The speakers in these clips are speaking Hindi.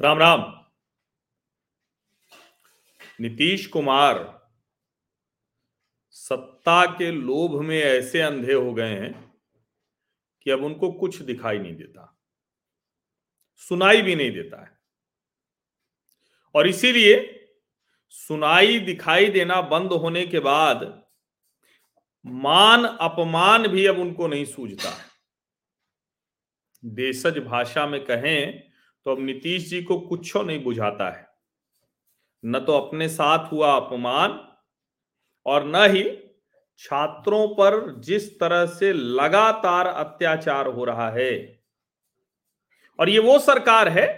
राम राम। नीतीश कुमार सत्ता के लोभ में ऐसे अंधे हो गए हैं कि अब उनको कुछ दिखाई नहीं देता, सुनाई भी नहीं देता है। और इसीलिए सुनाई दिखाई देना बंद होने के बाद मान अपमान भी अब उनको नहीं सूझता। देशज भाषा में कहें तो अब नीतीश जी को कुछ नहीं बुझाता है। न तो अपने साथ हुआ अपमान और न ही छात्रों पर जिस तरह से लगातार अत्याचार हो रहा है। और ये वो सरकार है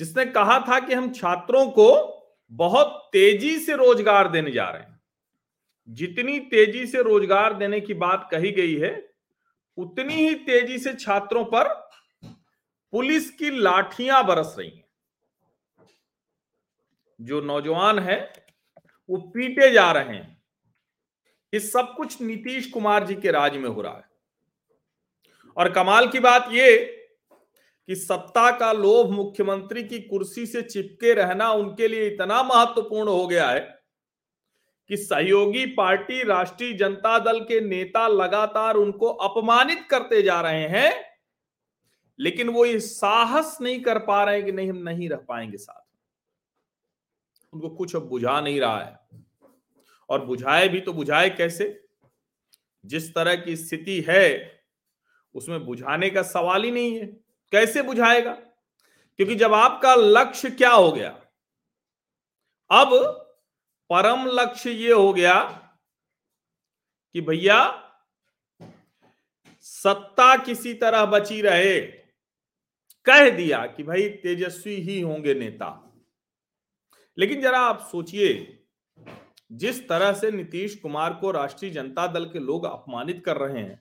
जिसने कहा था कि हम छात्रों को बहुत तेज़ी से रोज़गार देने जा रहे हैं। जितनी तेज़ी से रोज़गार देने की बात कही गई है, उतनी ही तेज़ी से छात्रों पर पुलिस की लाठियाँ बरस रही हैं। जो नौजवान है, वो पीटे जा रहे हैं ये सब कुछ नीतीश कुमार जी के राज में हो रहा है। और कमाल की बात ये कि सत्ता का लोभ मुख्यमंत्री की कुर्सी से चिपके रहना उनके लिए इतना महत्वपूर्ण हो गया है कि सहयोगी पार्टी राष्ट्रीय जनता दल के नेता लगातार उनको अपमानित करते जा रहे हैं लेकिन वो ये साहस नहीं कर पा रहे कि नहीं, हम नहीं रह पाएँगे साथ। उनको कुछ अब बुझा नहीं रहा है। और बुझाए भी तो बुझाए कैसे? जिस तरह की स्थिति है, उसमें बुझाने का सवाल ही नहीं है। कैसे बुझाएगा? क्योंकि जब आपका लक्ष्य क्या हो गया? अब परम लक्ष्य ये हो गया कि भैया, सत्ता किसी तरह बची रहे। कह दिया कि भाई तेजस्वी ही होंगे नेता। लेकिन जरा आप सोचिए जिस तरह से नीतीश कुमार को राष्ट्रीय जनता दल के लोग अपमानित कर रहे हैं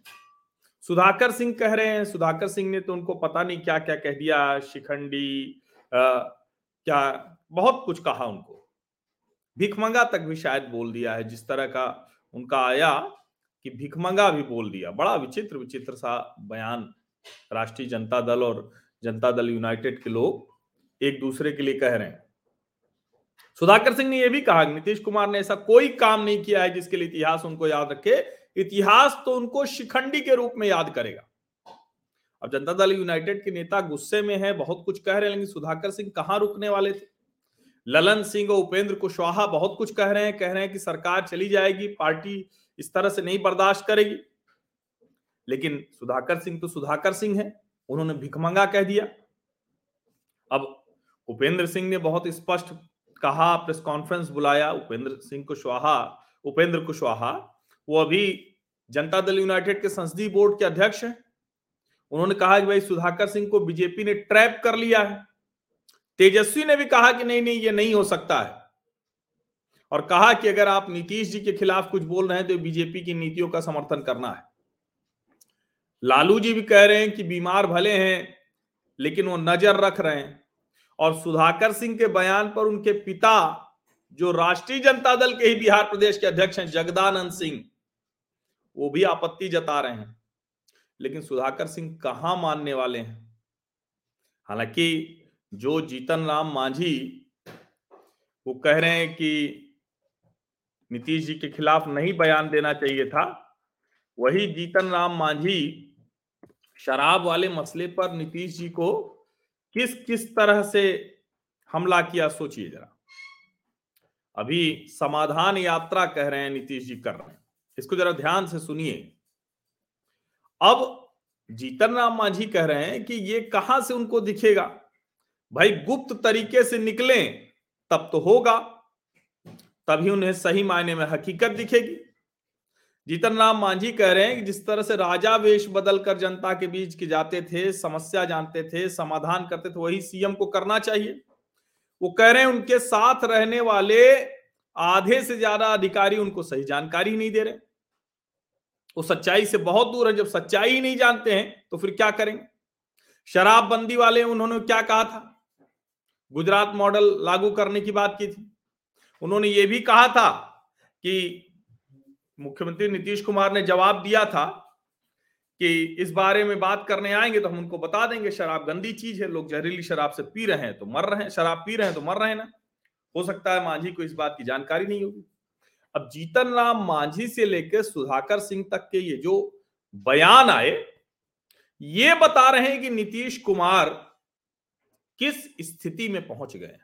सुधाकर सिंह कह रहे हैं सुधाकर सिंह ने तो उनको पता नहीं क्या क्या कह दिया शिखंडी आ, क्या बहुत कुछ कहा उनको। भिखमंगा तक भी शायद बोल दिया है जिस तरह का उनका आया कि भिखमंगा भी बोल दिया। बड़ा विचित्र विचित्र सा बयान राष्ट्रीय जनता दल और जनता दल यूनाइटेड के लोग एक दूसरे के लिए कह रहे हैं। सुधाकर सिंह ने यह भी कहा नीतीश कुमार ने ऐसा कोई काम नहीं किया है जिसके लिए इतिहास उनको याद रखे। इतिहास तो उनको शिखंडी के रूप में याद करेगा। अब जनता दल यूनाइटेड के नेता गुस्से में है, बहुत कुछ कह रहे हैं, लेकिन सुधाकर सिंह कहाँ रुकने वाले थे? ललन सिंह और उपेंद्र कुशवाहा बहुत कुछ कह रहे हैं, कह रहे हैं कि सरकार चली जाएगी, पार्टी इस तरह से नहीं बर्दाश्त करेगी। लेकिन सुधाकर सिंह तो सुधाकर सिंह है। उन्होंने भिकमंगा कह दिया। अब उपेंद्र सिंह ने बहुत स्पष्ट कहा, प्रेस कॉन्फ्रेंस बुलाया, उपेंद्र सिंह कुशवाहा उपेंद्र कुशवाहा वो अभी जनता दल यूनाइटेड के संसदीय बोर्ड के अध्यक्ष हैं। उन्होंने कहा कि भाई सुधाकर सिंह को बीजेपी ने ट्रैप कर लिया है। तेजस्वी ने भी कहा कि नहीं नहीं, ये नहीं हो सकता है। और कहा कि अगर आप नीतीश जी के खिलाफ कुछ बोल रहे हैं तो बीजेपी की नीतियों का समर्थन करना है। लालू जी भी कह रहे हैं कि बीमार भले हैं, लेकिन वो नज़र रख रहे हैं। और सुधाकर सिंह के बयान पर उनके पिता, जो राष्ट्रीय जनता दल के ही बिहार प्रदेश के अध्यक्ष हैं, जगदानंद सिंह, वो भी आपत्ति जता रहे हैं। लेकिन सुधाकर सिंह कहाँ मानने वाले हैं? हालाँकि जो जीतन राम मांझी, वो कह रहे हैं कि नीतीश जी के खिलाफ नहीं बयान देना चाहिए था वही जीतन राम मांझी शराब वाले मसले पर नीतीश जी को किस किस तरह से हमला किया, सोचिए जरा। अभी समाधान यात्रा कह रहे हैं, नीतीश जी कर रहे हैं। इसको जरा ध्यान से सुनिए। अब जीतन राम मांझी कह रहे हैं कि ये कहाँ से उनको दिखेगा? भाई गुप्त तरीके से निकले, तब तो होगा। तभी उन्हें सही मायने में हकीकत दिखेगी। जीतन राम मांझी कह रहे हैं कि जिस तरह से राजा वेश बदल कर जनता के बीच के जाते थे, समस्या जानते थे, समाधान करते थे, वही सीएम को करना चाहिए। वो कह रहे हैं उनके साथ रहने वाले आधे से ज़्यादा अधिकारी उनको सही जानकारी नहीं दे रहे वो सच्चाई से बहुत दूर है, जब सच्चाई ही नहीं जानते हैं तो फिर क्या करेंगे? शराबबंदी वाले उन्होंने क्या कहा था? गुजरात मॉडल लागू करने की बात की थी। उन्होंने ये भी कहा था कि मुख्यमंत्री नीतीश कुमार ने जवाब दिया था कि इस बारे में बात करने आएँगे तो हम उनको बता देंगे, शराब गंदी चीज़ है, लोग जहरीली शराब से पी रहे हैं तो मर रहे हैं, शराब पी रहे हैं तो मर रहे हैं ना। हो सकता है मांझी को इस बात की जानकारी नहीं होगी। अब जीतन राम मांझी से लेकर सुधाकर सिंह तक के ये जो बयान आए, ये बता रहे हैं कि नीतीश कुमार किस स्थिति में पहुँच गए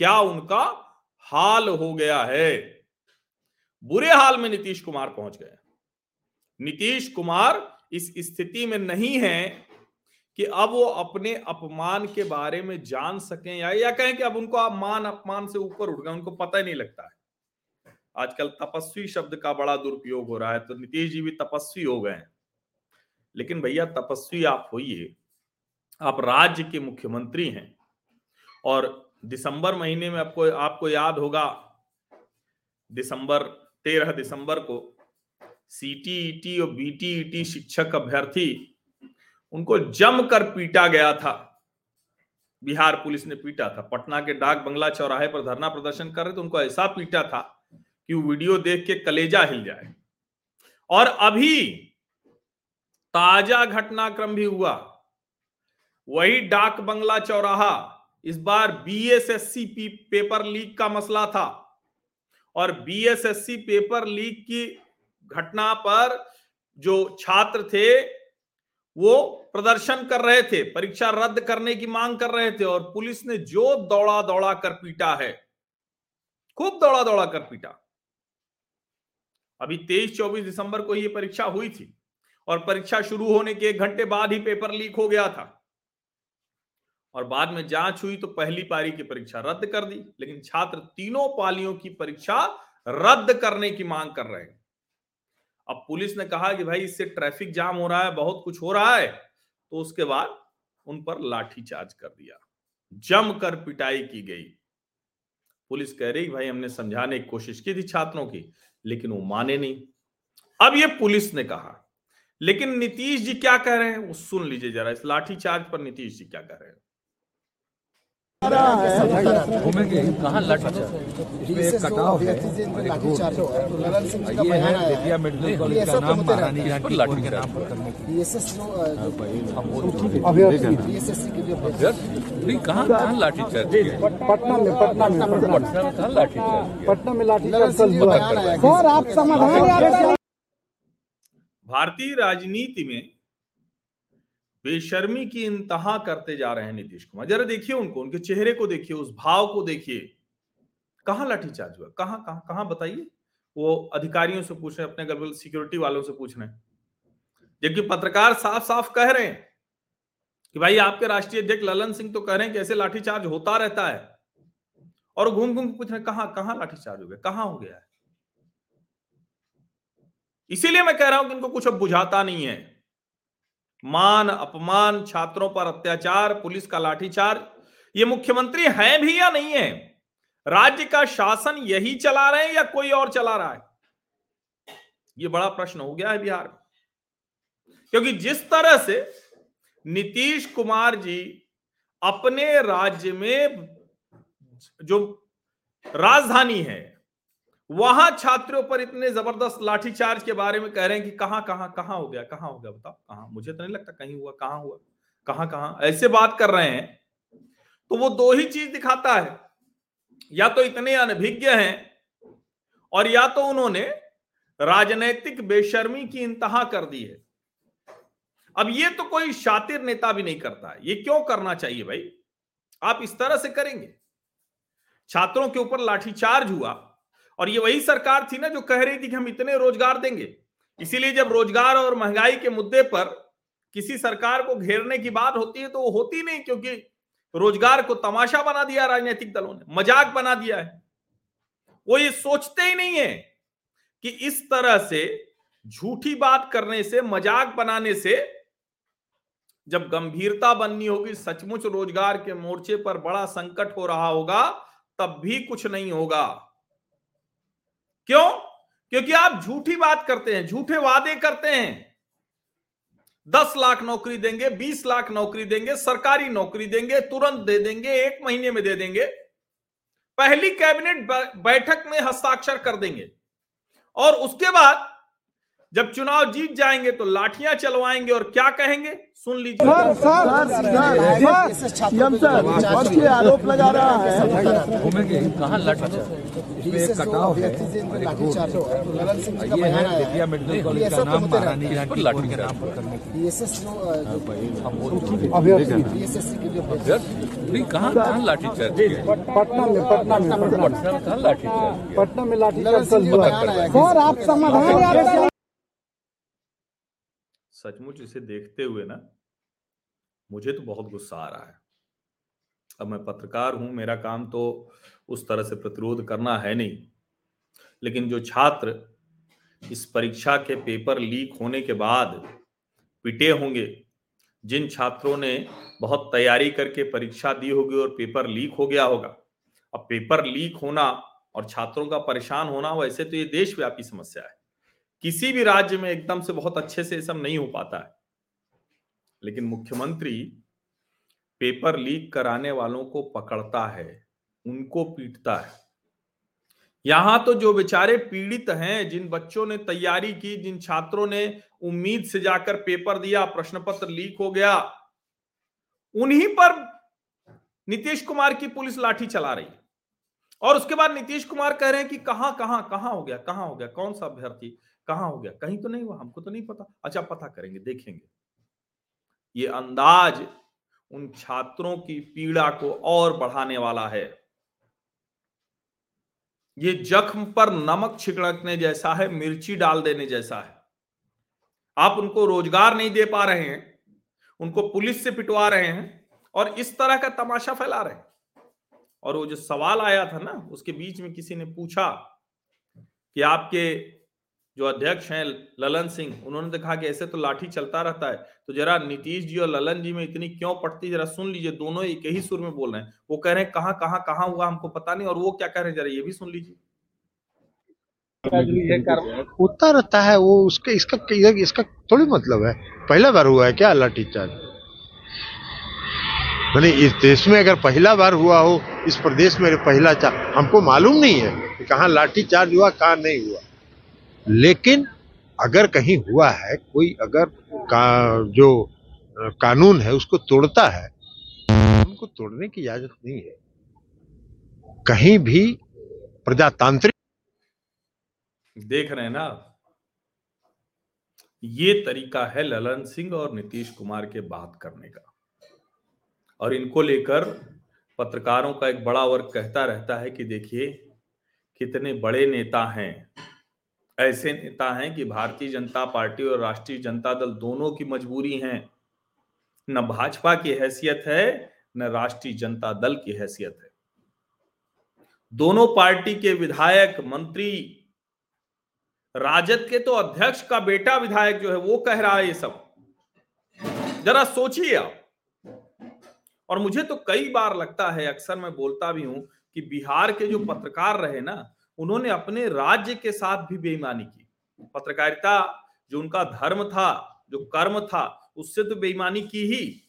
क्या उनका हाल हो गया है? बुरे हाल में नीतीश कुमार पहुँच गए। नीतीश कुमार इस स्थिति में नहीं है कि अब वो अपने अपमान के बारे में जान सकें या या कहें कि अब उनको आप मान अपमान से ऊपर उठ गए, उनको पता ही नहीं लगता है। आजकल तपस्वी शब्द का बड़ा दुरुपयोग हो रहा है तो नीतीश जी भी तपस्वी हो गए लेकिन भैया, तपस्वी आप होइए, आप राज्य के मुख्यमंत्री हैं, और दिसंबर महीने में आपको आपको याद होगा, दिसंबर तेरह दिसंबर को सीटीईटी और बीटीईटी शिक्षक अभ्यर्थी उनको जमकर पीटा गया था। बिहार पुलिस ने पीटा था। पटना के डाक बंगला चौराहे पर धरना प्रदर्शन कर रहे थे, उनको ऐसा पीटा था कि वीडियो देख के कलेजा हिल जाए। और अभी ताज़ा घटनाक्रम भी हुआ। वही डाक बंगला चौराहा इस बार बीएसएससी पेपर लीक का मसला था। और बीएसएससी पेपर लीक की घटना पर जो छात्र थे, वो प्रदर्शन कर रहे थे, परीक्षा रद्द करने की मांग कर रहे थे और पुलिस ने जो दौड़ा दौड़ा कर पीटा है, खूब दौड़ा दौड़ा कर पीटा। अभी तेईस चौबीस दिसंबर को ये परीक्षा हुई थी और परीक्षा शुरू होने के एक घंटे बाद ही पेपर लीक हो गया था। और बाद में जाँच हुई तो पहली पारी की परीक्षा रद्द कर दी। लेकिन छात्र तीनों पालियों की परीक्षा रद्द करने की मांग कर रहे हैं। अब पुलिस ने कहा कि भाई, इससे ट्रैफ़िक जाम हो रहा है, बहुत कुछ हो रहा है। तो उसके बाद उन पर लाठीचार्ज कर दिया। जमकर पिटाई की गई। पुलिस कह रही, भाई, हमने समझाने की कोशिश की थी छात्रों की, लेकिन वो माने नहीं। अब ये पुलिस ने कहा, लेकिन नीतीश जी क्या कह रहे हैं? वो सुन लीजिए जरा, इस लाठीचार्ज पर नीतीश जी क्या कह रहे हैं। घूमेंगे कहाँ एक कटाव है ये है बेतिया मेडिकल कॉलेज का नाम महारानी के नाम पर कहाँ कहाँ लाठी चार्ज पटना में पटना में पटना में कहाँ लाठी चार्ज पटना में लाठी सर आप समाधान भारतीय राजनीति में बेशर्मी की इंतहा करते जा रहे हैं नीतीश कुमार। जरा देखिए उनको, उनके चेहरे को देखिए, उस भाव को देखिए। कहाँ लाठीचार्ज हुआ? कहाँ कहाँ कहाँ बताइए? वो अधिकारियों से पूछ रहे अपने गलबल सिक्योरिटी वालों से पूछ रहे हैं। जबकि पत्रकार साफ़ साफ़ कह रहे हैं कि भाई आपके राष्ट्रीय अध्यक्ष ललन सिंह तो कह रहे हैं ऐसे लाठीचार्ज होता रहता है। और घूम घूम पूछ रहे कहाँ कहाँ लाठीचार्ज हो गया? कहाँ हो गया है? इसीलिए मैं कह रहा हूँ कि इनको कुछ अब बुझाता नहीं है। मान, अपमान, छात्रों पर अत्याचार, पुलिस का लाठीचार्ज। ये मुख्यमंत्री हैं भी या नहीं है? राज्य का शासन यही चला रहे हैं या कोई और चला रहा है? ये बड़ा प्रश्न हो गया है बिहार में। क्योंकि जिस तरह से नीतीश कुमार जी अपने राज्य में जो राजधानी है वहाँ छात्रों पर इतने ज़बरदस्त लाठीचार्ज के बारे में कह रहे हैं कि कहाँ कहाँ कहाँ हो गया, कहाँ हो गया, बताओ, कहाँ? मुझे तो नहीं लगता कहीं हुआ, कहाँ हुआ, कहाँ कहाँ? ऐसे बात कर रहे हैं तो वो दो ही चीज़ दिखाता है। या तो इतने अनभिज्ञ हैं और या तो उन्होंने राजनैतिक बेशर्मी की इंतहा कर दी है। अब ये तो कोई शातिर नेता भी नहीं करता ये क्यों करना चाहिए भाई? आप इस तरह से करेंगे। छात्रों के ऊपर लाठीचार्ज हुआ। और ये वही सरकार थी ना जो कह रही थी कि हम इतने रोज़गार देंगे। इसीलिए जब रोज़गार और महँगाई के मुद्दे पर किसी सरकार को घेरने की बात होती है तो वो होती नहीं, क्योंकि रोज़गार को तमाशा बना दिया राजनीतिक दलों ने, मज़ाक बना दिया है। वो ये सोचते ही नहीं है कि इस तरह से झूठी बात करने से, मज़ाक बनाने से जब गंभीरता बननी होगी, सचमुच रोज़गार के मोर्चे पर बड़ा संकट हो रहा होगा, तब भी कुछ नहीं होगा। क्यों? क्योंकि आप झूठी बात करते हैं झूठे वादे करते हैं। दस लाख नौकरी देंगे बीस लाख नौकरी देंगे सरकारी नौकरी देंगे तुरंत दे देंगे एक महीने में दे देंगे। पहली कैबिनेट बैठक में हस्ताक्षर कर देंगे। और उसके बाद जब चुनाव जीत जाएँगे तो लाठियाँ चलवाएँगे और क्या कहेंगे? सुन लीजिए। सर सर सर आरोप लगा रहा है? घूमेंगे कहाँ लाठी चार्ज इसमें एक कटाव है और एक रोड ये है बेतिया मेडिकल कॉलेज का नाम महारानी लाठी के नाम पर करने की कहाँ कहाँ लाठी चार्ज किया? पटना में पटना में पटना में पटना में। कहाँ लाठी पटना में लाठी चार्ज हुआ है सर आप समाधान सचमुच इसे देखते हुए ना मुझे तो बहुत गुस्सा आ रहा है। अब मैं पत्रकार हूँ मेरा काम तो उस तरह से प्रतिरोध करना है नहीं। लेकिन जो छात्र इस परीक्षा के पेपर लीक होने के बाद पिटे होंगे, जिन छात्रों ने बहुत तैयारी करके परीक्षा दी होगी और पेपर लीक हो गया होगा, अब पेपर लीक होना और छात्रों का परेशान होना, वैसे तो ये देशव्यापी समस्या है। किसी भी राज्य में एकदम से बहुत अच्छे से सब नहीं हो पाता है। लेकिन मुख्यमंत्री पेपर लीक कराने वालों को पकड़ता है। उनको पीटता है। यहाँ तो जो बेचारे पीड़ित हैं, जिन बच्चों ने तैयारी की, जिन छात्रों ने उम्मीद से जाकर पेपर दिया प्रश्न पत्र लीक हो गया, उन्हीं पर नीतीश कुमार की पुलिस लाठी चला रही। है और उसके बाद नीतीश कुमार कह रहे हैं कि कहाँ कहाँ कहाँ हो गया, कहाँ हो गया, कौन सा अभ्यर्थी, कहाँ हो गया? कहीं तो नहीं हुआ, हमको तो नहीं पता। अच्छा पता करेंगे, देखेंगे। ये अंदाज उन छात्रों की पीड़ा को और बढ़ाने वाला है। ये जख्म पर नमक छिड़कने जैसा है, मिर्ची डाल देने जैसा है। आप उनको रोज़गार नहीं दे पा रहे हैं, उनको पुलिस से पिटवा रहे हैं और इस तरह का तमाशा फैला रहे हैं। और वो जो सवाल आया था ना, उसके बीच में किसी ने पूछा कि आपके जो अध्यक्ष हैं ललन सिंह, उन्होंने देखा कि ऐसे तो लाठी चलता रहता है। तो जरा नीतीश जी और ललन जी में इतनी क्यों पड़ती जरा सुन लीजिए, दोनों एक ही सुर में बोल रहे हैं। वो कह रहे हैं, कहाँ कहाँ हुआ हमको पता नहीं, और वो क्या कह रहे हैं, जरा ये भी सुन लीजिए। होता रहता है, वो उसके, इसका इसका थोड़ी मतलब है। पहला बार हुआ है क्या लाठी चार्ज? मैंने इस देश में अगर पहला बार हुआ हो, इस प्रदेश में पहला चार्ज हमको मालूम नहीं है कि कहाँ लाठी चार्ज हुआ, कहाँ नहीं हुआ। लेकिन अगर कहीं हुआ है, कोई अगर का, जो कानून है, उसको तोड़ता है, उनको तोड़ने की इजाज़त नहीं है। कहीं भी प्रजातांत्रिक देख रहे हैं ना ये तरीका है ललन सिंह और नीतीश कुमार के बात करने का। और इनको लेकर पत्रकारों का एक बड़ा वर्ग कहता रहता है कि देखिए, कितने बड़े नेता हैं ऐसे नेता हैं कि भारतीय जनता पार्टी और राष्ट्रीय जनता दल दोनों की मजबूरी है। न भाजपा की हैसियत है, न राष्ट्रीय जनता दल की हैसियत है। दोनों पार्टी के विधायक, मंत्री, राजद के तो अध्यक्ष का बेटा विधायक जो है, वो कह रहा है ये सब। जरा सोचिए आप। और मुझे तो कई बार लगता है, अक्सर मैं बोलता भी हूँ कि बिहार के जो पत्रकार रहे ना उन्होंने अपने राज्य के साथ भी बेईमानी की। पत्रकारिता जो उनका धर्म था, जो कर्म था, उससे तो बेईमानी की ही।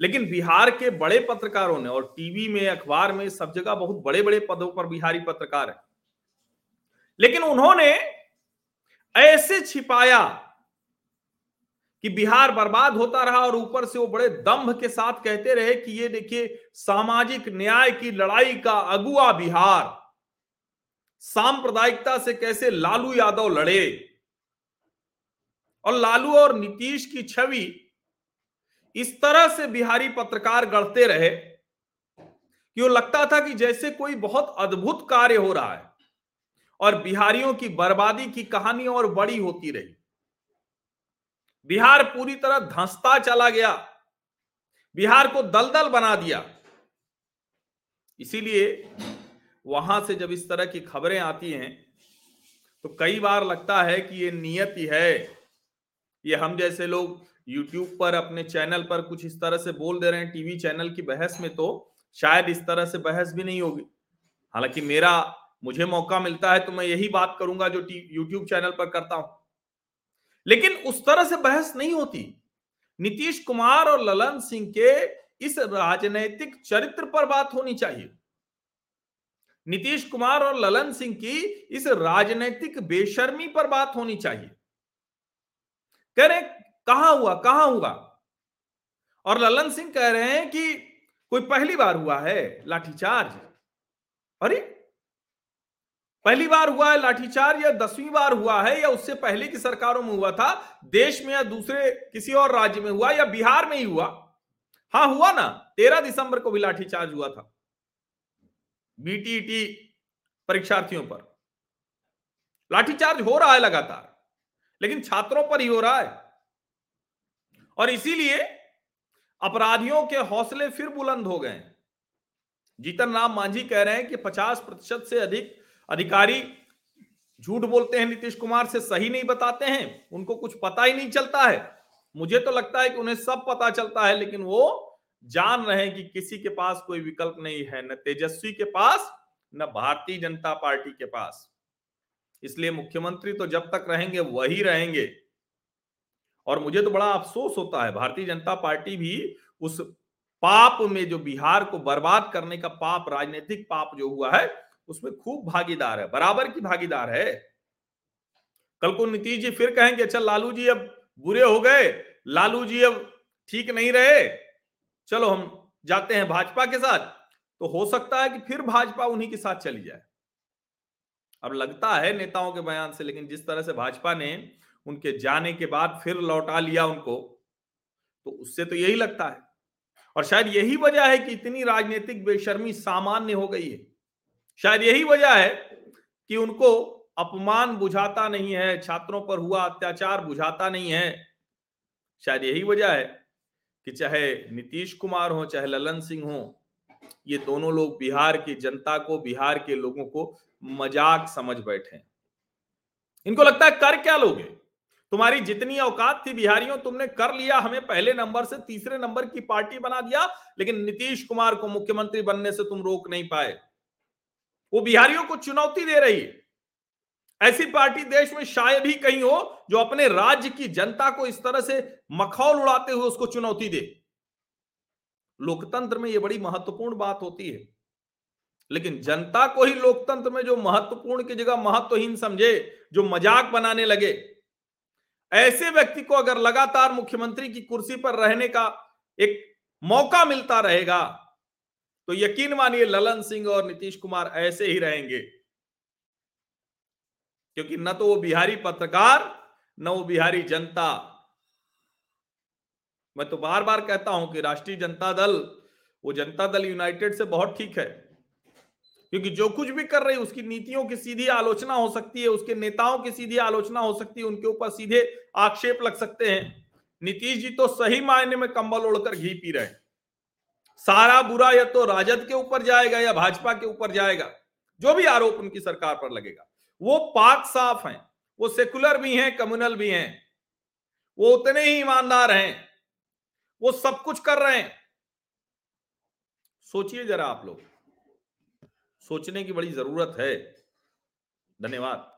लेकिन बिहार के बड़े पत्रकारों ने और टीवी में, अखबार में, सब जगह बहुत बड़े बड़े पदों पर बिहारी पत्रकार हैं। लेकिन उन्होंने ऐसे छिपाया कि बिहार बर्बाद होता रहा और ऊपर से वो बड़े दम्भ के साथ कहते रहे कि ये देखिए, सामाजिक न्याय की लड़ाई का अगुआ बिहार। सांप्रदायिकता से कैसे लालू यादव लड़े? और लालू और नीतीश की छवि इस तरह से बिहारी पत्रकार गढ़ते रहे कि वो लगता था कि जैसे कोई बहुत अद्भुत कार्य हो रहा है और बिहारियों की बर्बादी की कहानी और बड़ी होती रही। बिहार पूरी तरह धंसता चला गया। बिहार को दलदल बना दिया। इसीलिए वहाँ से जब इस तरह की खबरें आती हैं तो कई बार लगता है कि ये नियत ही है। ये हम जैसे लोग YouTube पर, अपने चैनल पर कुछ इस तरह से बोल दे रहे हैं, टीवी चैनल की बहस में तो शायद इस तरह से बहस भी नहीं होगी। हालाँकि मेरा, मुझे मौका मिलता है तो मैं यही बात करूँगा जो यूट्यूब चैनल पर करता हूँ। लेकिन उस तरह से बहस नहीं होती। नीतीश कुमार और ललन सिंह के इस राजनैतिक चरित्र पर बात होनी चाहिए। नीतीश कुमार और ललन सिंह की इस राजनीतिक बेशर्मी पर बात होनी चाहिए। कह रहे, कहा हुआ कहा हुआ? और ललन सिंह कह रहे हैं कि, कोई पहली बार हुआ है, लाठीचार्ज। अरे! पहली बार हुआ है, लाठीचार्ज या दसवीं बार हुआ है या उससे पहले की सरकारों में हुआ था, देश में या दूसरे किसी और राज्य में हुआ या बिहार में ही हुआ? हाँ हुआ ना, तेरह दिसंबर को भी लाठीचार्ज हुआ था। बीटीटी परीक्षार्थियों पर। लाठीचार्ज हो रहा है लगातार, लेकिन छात्रों पर ही हो रहा है। और इसीलिए अपराधियों के हौसले फिर बुलंद हो गए जीतन राम मांझी कह रहे हैं कि 50 प्रतिशत से अधिक अधिकारी झूठ बोलते हैं, नीतीश कुमार से सही नहीं बताते हैं, उनको कुछ पता ही नहीं चलता है। मुझे तो लगता है कि उन्हें सब पता चलता है, लेकिन वो जान रहे हैं कि किसी के पास कोई विकल्प नहीं है, न तेजस्वी के पास, न भारतीय जनता पार्टी के पास। इसलिए मुख्यमंत्री तो जब तक रहेंगे, वही रहेंगे। और मुझे तो बड़ा अफसोस होता है, भारतीय जनता पार्टी भी उस पाप में जो बिहार को बर्बाद करने का पाप, राजनीतिक पाप जो हुआ है, उसमें खूब भागीदार है। बराबर की भागीदार है। कल को नीतीश जी फिर कहेंगे अच्छा लालू जी अब बुरे हो गए, लालू जी अब ठीक नहीं रहे। चलो हम जाते हैं भाजपा के साथ। तो हो सकता है कि फिर भाजपा उन्हीं के साथ चली जाए। अब लगता है नेताओं के बयान से, लेकिन जिस तरह से भाजपा ने उनके जाने के बाद फिर लौटा लिया उनको तो उससे तो यही लगता है। और शायद यही वजह है कि इतनी राजनीतिक बेशर्मी सामान्य हो गई है। शायद यही वजह है कि उनको अपमान बुझाता नहीं है, छात्रों पर हुआ अत्याचार बुझाता नहीं है। शायद यही वजह है कि चाहे नीतीश कुमार हो, चाहे ललन सिंह हो, ये दोनों लोग बिहार की जनता को, बिहार के लोगों को मज़ाक समझ बैठे इनको लगता है कर क्या लोगे? तुम्हारी जितनी औकात थी बिहारियों, तुमने कर लिया, हमें पहले नंबर से तीसरे नंबर की पार्टी बना दिया, लेकिन नीतीश कुमार को मुख्यमंत्री बनने से तुम रोक नहीं पाए। वो बिहारियों को चुनौती दे रही है। ऐसी पार्टी देश में शायद ही कहीं हो जो अपने राज्य की जनता को इस तरह से मखौल उड़ाते हुए उसको चुनौती दे। लोकतंत्र में यह बड़ी महत्वपूर्ण बात होती है। लेकिन जनता को ही लोकतंत्र में जो महत्वपूर्ण की जगह महत्वहीन समझे, जो मज़ाक बनाने लगे। ऐसे व्यक्ति को अगर लगातार मुख्यमंत्री की कुर्सी पर रहने का एक मौका मिलता रहेगा तो यकीन मानिए ललन सिंह और नीतीश कुमार ऐसे ही रहेंगे। क्योंकि न तो वो बिहारी पत्रकार, न वो बिहारी जनता। मैं तो बार बार कहता हूँ कि राष्ट्रीय जनता दल, वो जनता दल यूनाइटेड से बहुत ठीक है। क्योंकि जो कुछ भी कर रही उसकी नीतियों की सीधी आलोचना हो सकती है, उसके नेताओं की सीधी आलोचना हो सकती है, उनके ऊपर सीधे आक्षेप लग सकते हैं। नीतीश जी तो सही मायने में कंबल ओढ़कर घी पी रहे सारा बुरा या तो राजद के ऊपर जाएगा या भाजपा के ऊपर जाएगा, जो भी आरोप उनकी सरकार पर लगेगा। वो पाक साफ़ हैं, वो सेकुलर भी हैं, कम्युनल भी हैं, वो उतने ही ईमानदार हैं, वो सब कुछ कर रहे हैं। सोचिए जरा आप लोग, सोचने की बड़ी ज़रूरत है। धन्यवाद।